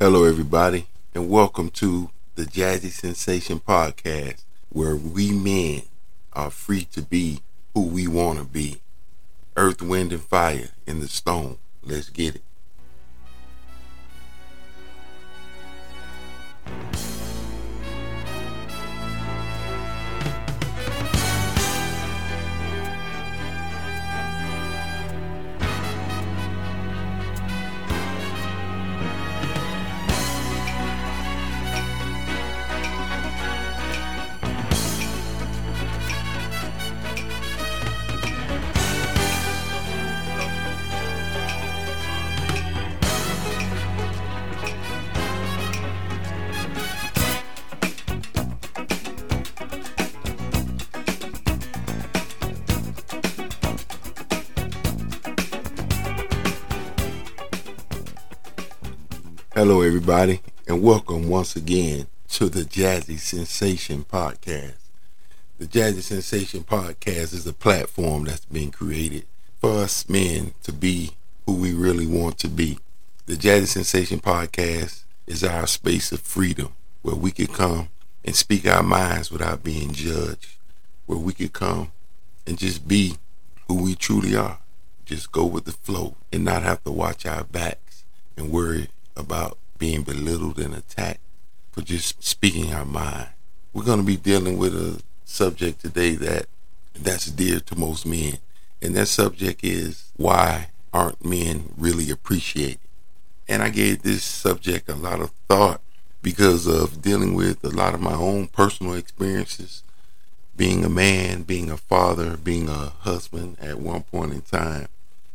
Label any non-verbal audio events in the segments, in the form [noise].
Hello, everybody, and welcome to the Jazzy Sensation Podcast, where we men are free to be who we want to be. Earth, wind, and fire in the stone. Let's get it. Everybody, and welcome once again to the Jazzy Sensation Podcast. The Jazzy Sensation Podcast is a platform that's been created for us men to be who we really want to be. The Jazzy Sensation Podcast is our space of freedom where we could come and speak our minds without being judged, where we could come and just be who we truly are. Just go with the flow and not have to watch our backs and worry about being belittled and attacked for just speaking our mind. We're going to be dealing with a subject today that that's dear to most men. And that subject is why aren't men really appreciated? And I gave this subject a lot of thought because of dealing with a lot of my own personal experiences, being a man, being a father, being a husband at one point in time,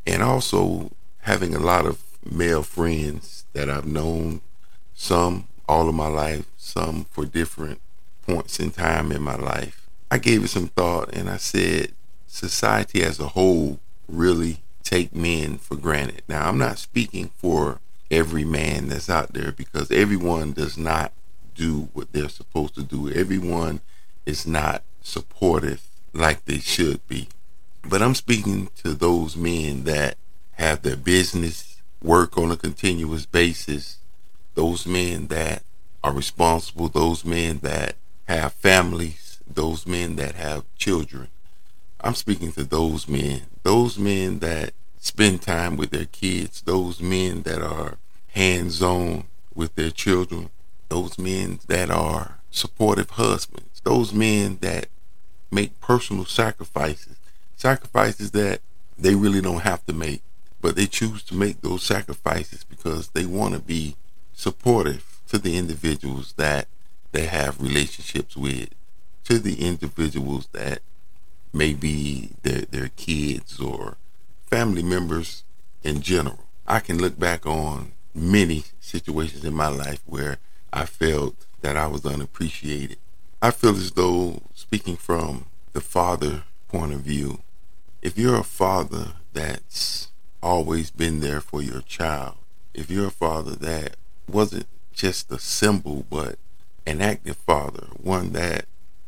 and also having a lot of male friends that I've known, some all of my life, some for different points in time in my life. I gave it some thought and I said, society as a whole really take men for granted. Now, I'm not speaking for every man that's out there because everyone does not do what they're supposed to do. Everyone is not supportive like they should be. But I'm speaking to those men that have their business work on a continuous basis, those men that are responsible, those men that have families, those men that have children. I'm speaking to those men, those men that spend time with their kids, those men that are hands on with their children, those men that are supportive husbands, those men that make personal sacrifices, sacrifices that they really don't have to make but they choose to make those sacrifices because they want to be supportive to the individuals that they have relationships with, to the individuals that may be their, their kids or family members in general. I can look back on many situations in my life where I felt that I was unappreciated. I feel as though, speaking from the father point of view, if you're a father that's always been there for your child. If you're a father that wasn't just a symbol, but an active father, one that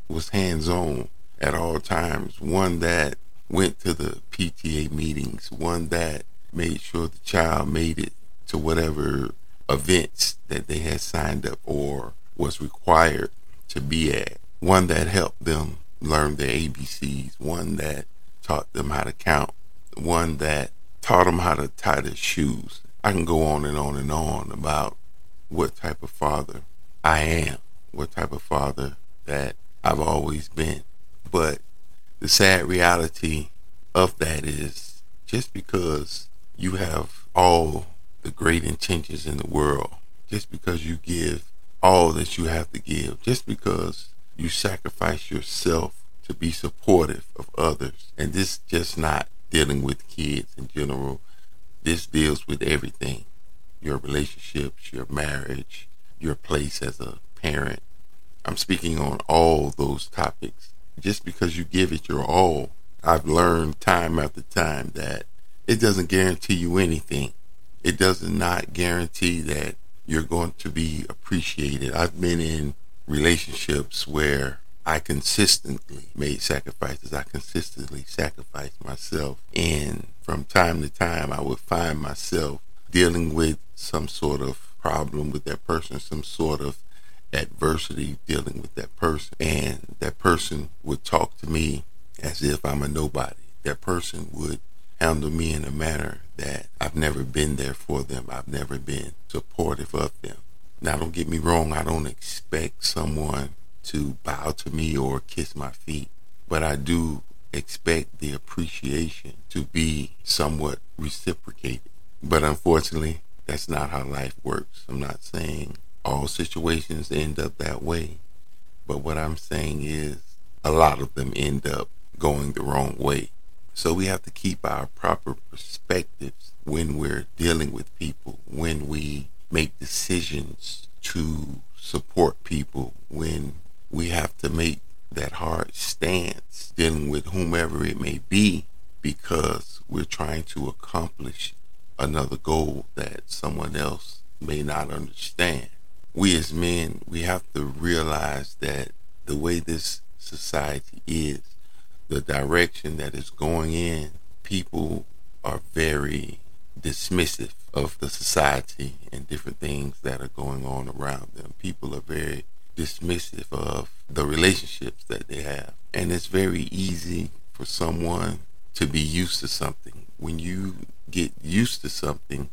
was hands on at all times, one that went to the PTA meetings, one that made sure the child made it to whatever events that they had signed up or was required to be at, one that helped them learn their ABCs, one that taught them how to count, one that taught them how to tie their shoes. I can go on and on and on about what type of father I am, what type of father that I've always been. But the sad reality of that is just because you have all the great intentions in the world, just because you give all that you have to give, just because you sacrifice yourself to be supportive of others, and this just not dealing with kids in general. This deals with everything your relationships, your marriage, your place as a parent. I'm speaking on all those topics. Just because you give it your all, I've learned time after time that it doesn't guarantee you anything. It does not guarantee that you're going to be appreciated. I've been in relationships where I consistently made sacrifices. I consistently sacrificed myself. And from time to time, I would find myself dealing with some sort of problem with that person, some sort of adversity dealing with that person. And that person would talk to me as if I'm a nobody. That person would handle me in a manner that I've never been there for them. I've never been supportive of them. Now, don't get me wrong, I don't expect someone to bow to me or kiss my feet, but I do expect the appreciation to be somewhat reciprocated. But unfortunately, that's not how life works. I'm not saying all situations end up that way, but what I'm saying is a lot of them end up going the wrong way. So we have to keep our proper perspectives when we're dealing with people, when we make decisions to support people, when we have to make that hard stance dealing with whomever it may be because we're trying to accomplish another goal that someone else may not understand. We as men, we have to realize that the way this society is, the direction that it's going in, people are very dismissive of the society and different things that are going on around them. People are very dismissive of the relationships that they have. And it's very easy for someone to be used to something. When you get used to something,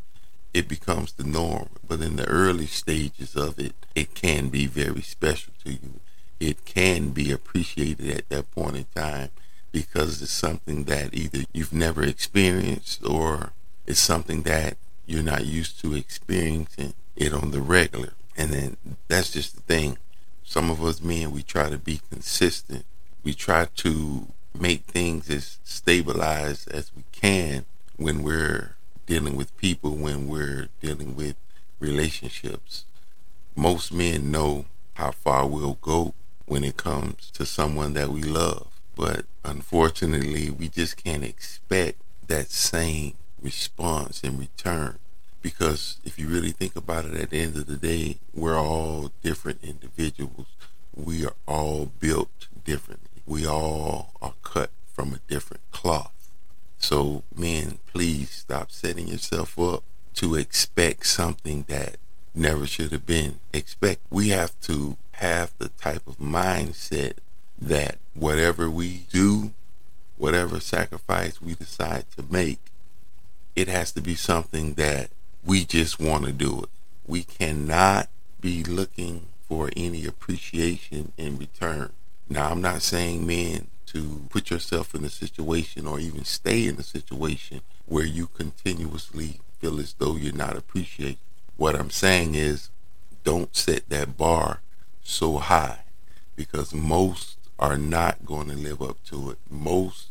it becomes the norm. But in the early stages of it, it can be very special to you. It can be appreciated at that point in time because it's something that either you've never experienced or it's something that you're not used to experiencing it on the regular. And then that's just the thing. Some of us men, we try to be consistent. We try to make things as stabilized as we can when we're dealing with people, when we're dealing with relationships. Most men know how far we'll go when it comes to someone that we love. But unfortunately, we just can't expect that same response in return. Because if you really think about it, at the end of the day, we're all different individuals. We are all built differently. We all are cut from a different cloth. So, men, please stop setting yourself up to expect something that never should have been expect. We have to have the type of mindset that whatever we do, whatever sacrifice we decide to make, it has to be something that we just want to do it. We cannot be looking for any appreciation in return. Now, I'm not saying, men, to put yourself in a situation or even stay in a situation where you continuously feel as though you're not appreciated. What I'm saying is, don't set that bar so high because most are not going to live up to it. Most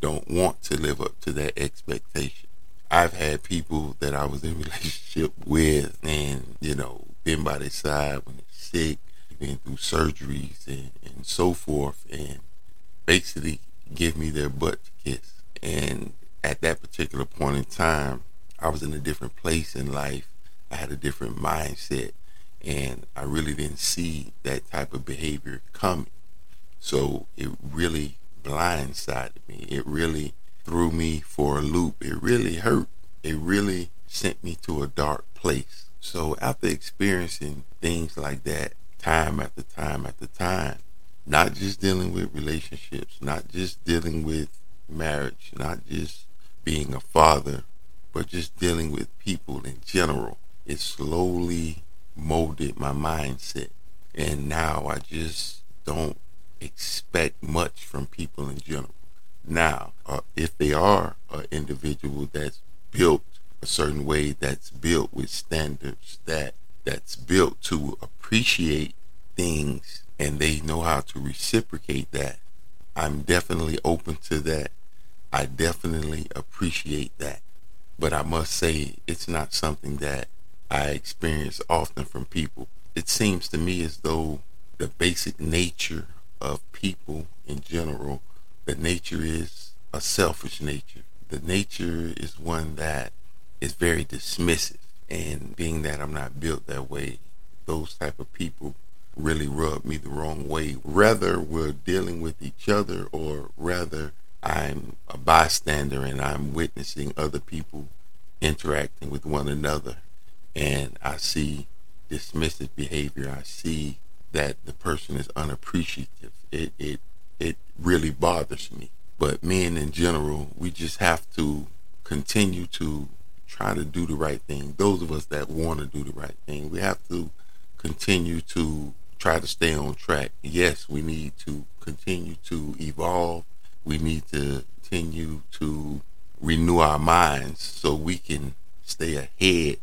don't want to live up to that expectation. I've had people that I was in [laughs] relationship with and, you know, been by their side when they're sick, been through surgeries and, and so forth, and basically give me their butt to kiss. And at that particular point in time, I was in a different place in life. I had a different mindset, and I really didn't see that type of behavior coming. So it really blindsided me. It really threw me for a loop. It really hurt. It really sent me to a dark place. So after experiencing things like that time after time after time, not just dealing with relationships, not just dealing with marriage, not just being a father, but just dealing with people in general, it slowly molded my mindset. And now I just don't expect much from people in general. Now, uh, if they are an individual that's built a certain way, that's built with standards, that that's built to appreciate things, and they know how to reciprocate that, I'm definitely open to that. I definitely appreciate that. But I must say, it's not something that I experience often from people. It seems to me as though the basic nature of people in general, the nature is a selfish nature. The nature is one that is very dismissive. And being that I'm not built that way, those type of people really rub me the wrong way. Rather we're dealing with each other or rather I'm a bystander and I'm witnessing other people interacting with one another and I see dismissive behavior. I see that the person is unappreciative. It it it really bothers me. But men in general, we just have to continue to try to do the right thing. Those of us that want to do the right thing, we have to continue to try to stay on track. Yes, we need to continue to evolve. We need to continue to renew our minds so we can stay ahead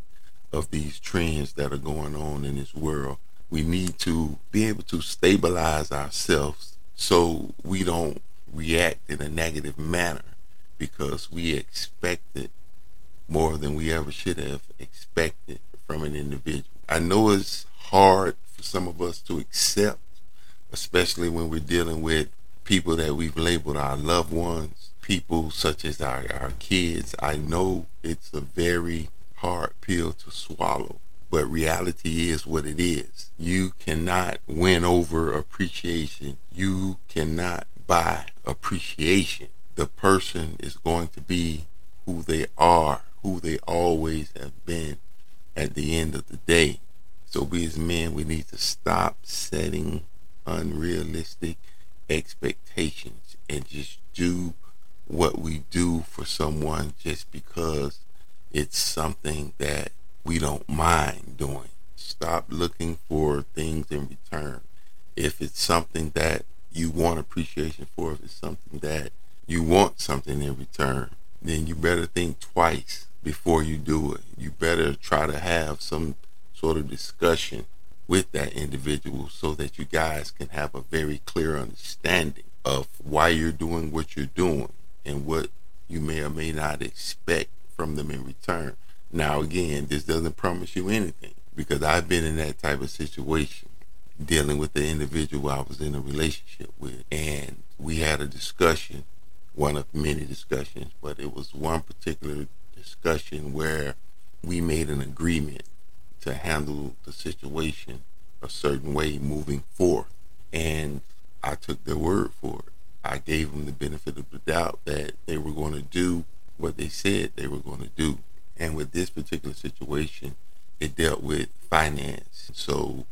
of these trends that are going on in this world. We need to be able to stabilize ourselves so we don't react in a negative manner because we expected more than we ever should have expected from an individual. I know it's hard for some of us to accept, especially when we're dealing with people that we've labeled our loved ones, people such as our, our kids. I know it's a very hard pill to swallow, but reality is what it is. You cannot win over appreciation. You cannot buy appreciation. The person is going to be who they are, who they always have been at the end of the day. So we as men, we need to stop setting unrealistic expectations and just do what we do for someone just because it's something that we don't mind doing. Stop looking for things in return. If it's something that you want appreciation for, if it's something that you want something in return, then you better think twice before you do it. You better try to have some sort of discussion with that individual so that you guys can have a very clear understanding of why you're doing what you're doing and what you may or may not expect from them in return. Now, again, this doesn't promise you anything because I've been in that type of situation dealing with the individual I was in a relationship with. And we had a discussion, one of many discussions, but it was one particular discussion where we made an agreement to handle the situation a certain way moving forth. And I took their word for it. I gave them the benefit of the doubt that they were going to do what they said they were going to do. And with this particular situation, it dealt with finance. So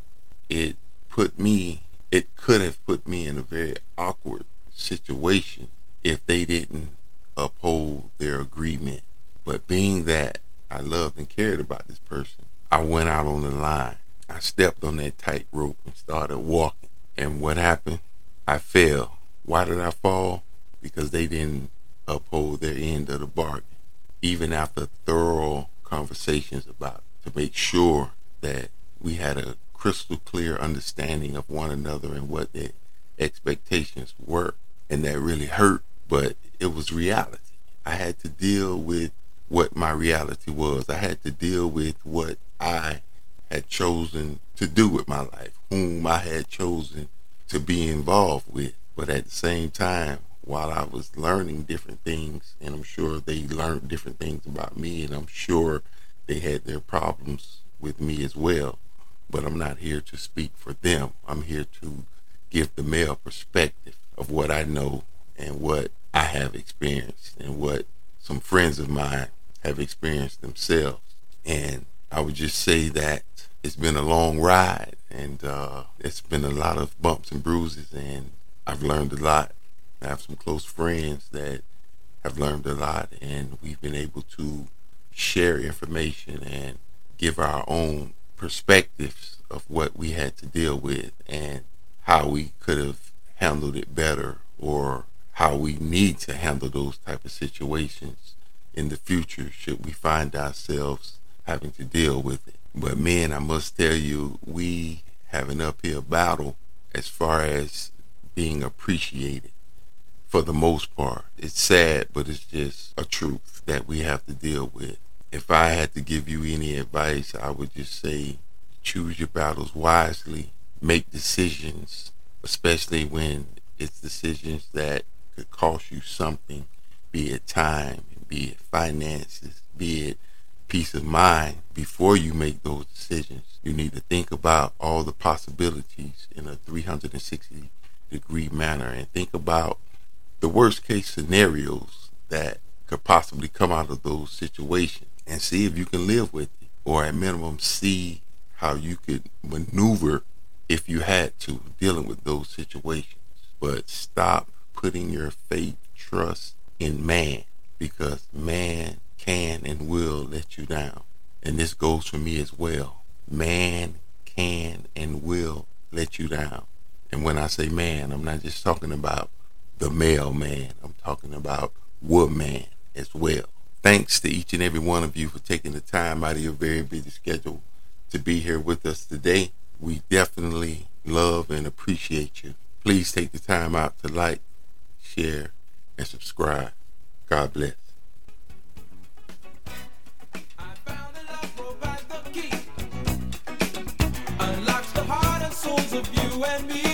it put me, it could have put me in a very awkward situation if they didn't uphold their agreement. But being that I loved and cared about this person, I went out on the line. I stepped on that tightrope and started walking. And what happened? I fell. Why did I fall? Because they didn't uphold their end of the bargain. Even after thorough conversations about to make sure that we had a crystal clear understanding of one another and what their expectations were. And that really hurt, but it was reality. I had to deal with what my reality was. I had to deal with what I had chosen to do with my life, whom I had chosen to be involved with. But at the same time, while I was learning different things, and I'm sure they learned different things about me, and I'm sure they had their problems with me as well. But I'm not here to speak for them. I'm here to give the male perspective of what I know and what I have experienced and what some friends of mine have experienced themselves. And I would just say that it's been a long ride and uh, it's been a lot of bumps and bruises and I've learned a lot. I have some close friends that have learned a lot and we've been able to share information and give our own perspectives of what we had to deal with and how we could have handled it better or how we need to handle those type of situations in the future should we find ourselves having to deal with it. But men, I must tell you, we have an uphill battle as far as being appreciated for the most part. It's sad, but it's just a truth that we have to deal with. If I had to give you any advice, I would just say choose your battles wisely, make decisions, especially when it's decisions that could cost you something, be it time, be it finances, be it peace of mind before you make those decisions. You need to think about all the possibilities in a 360 degree manner and think about the worst case scenarios that could possibly come out of those situations and see if you can live with it or at minimum see how you could maneuver if you had to dealing with those situations. But stop putting your faith, trust in man because man can and will let you down. And this goes for me as well. Man can and will let you down. And when I say man, I'm not just talking about the mailman. I'm talking about woman as well. Thanks to each and every one of you for taking the time out of your very busy schedule to be here with us today. We definitely love and appreciate you. Please take the time out to like, share, and subscribe. God bless. conscious mind.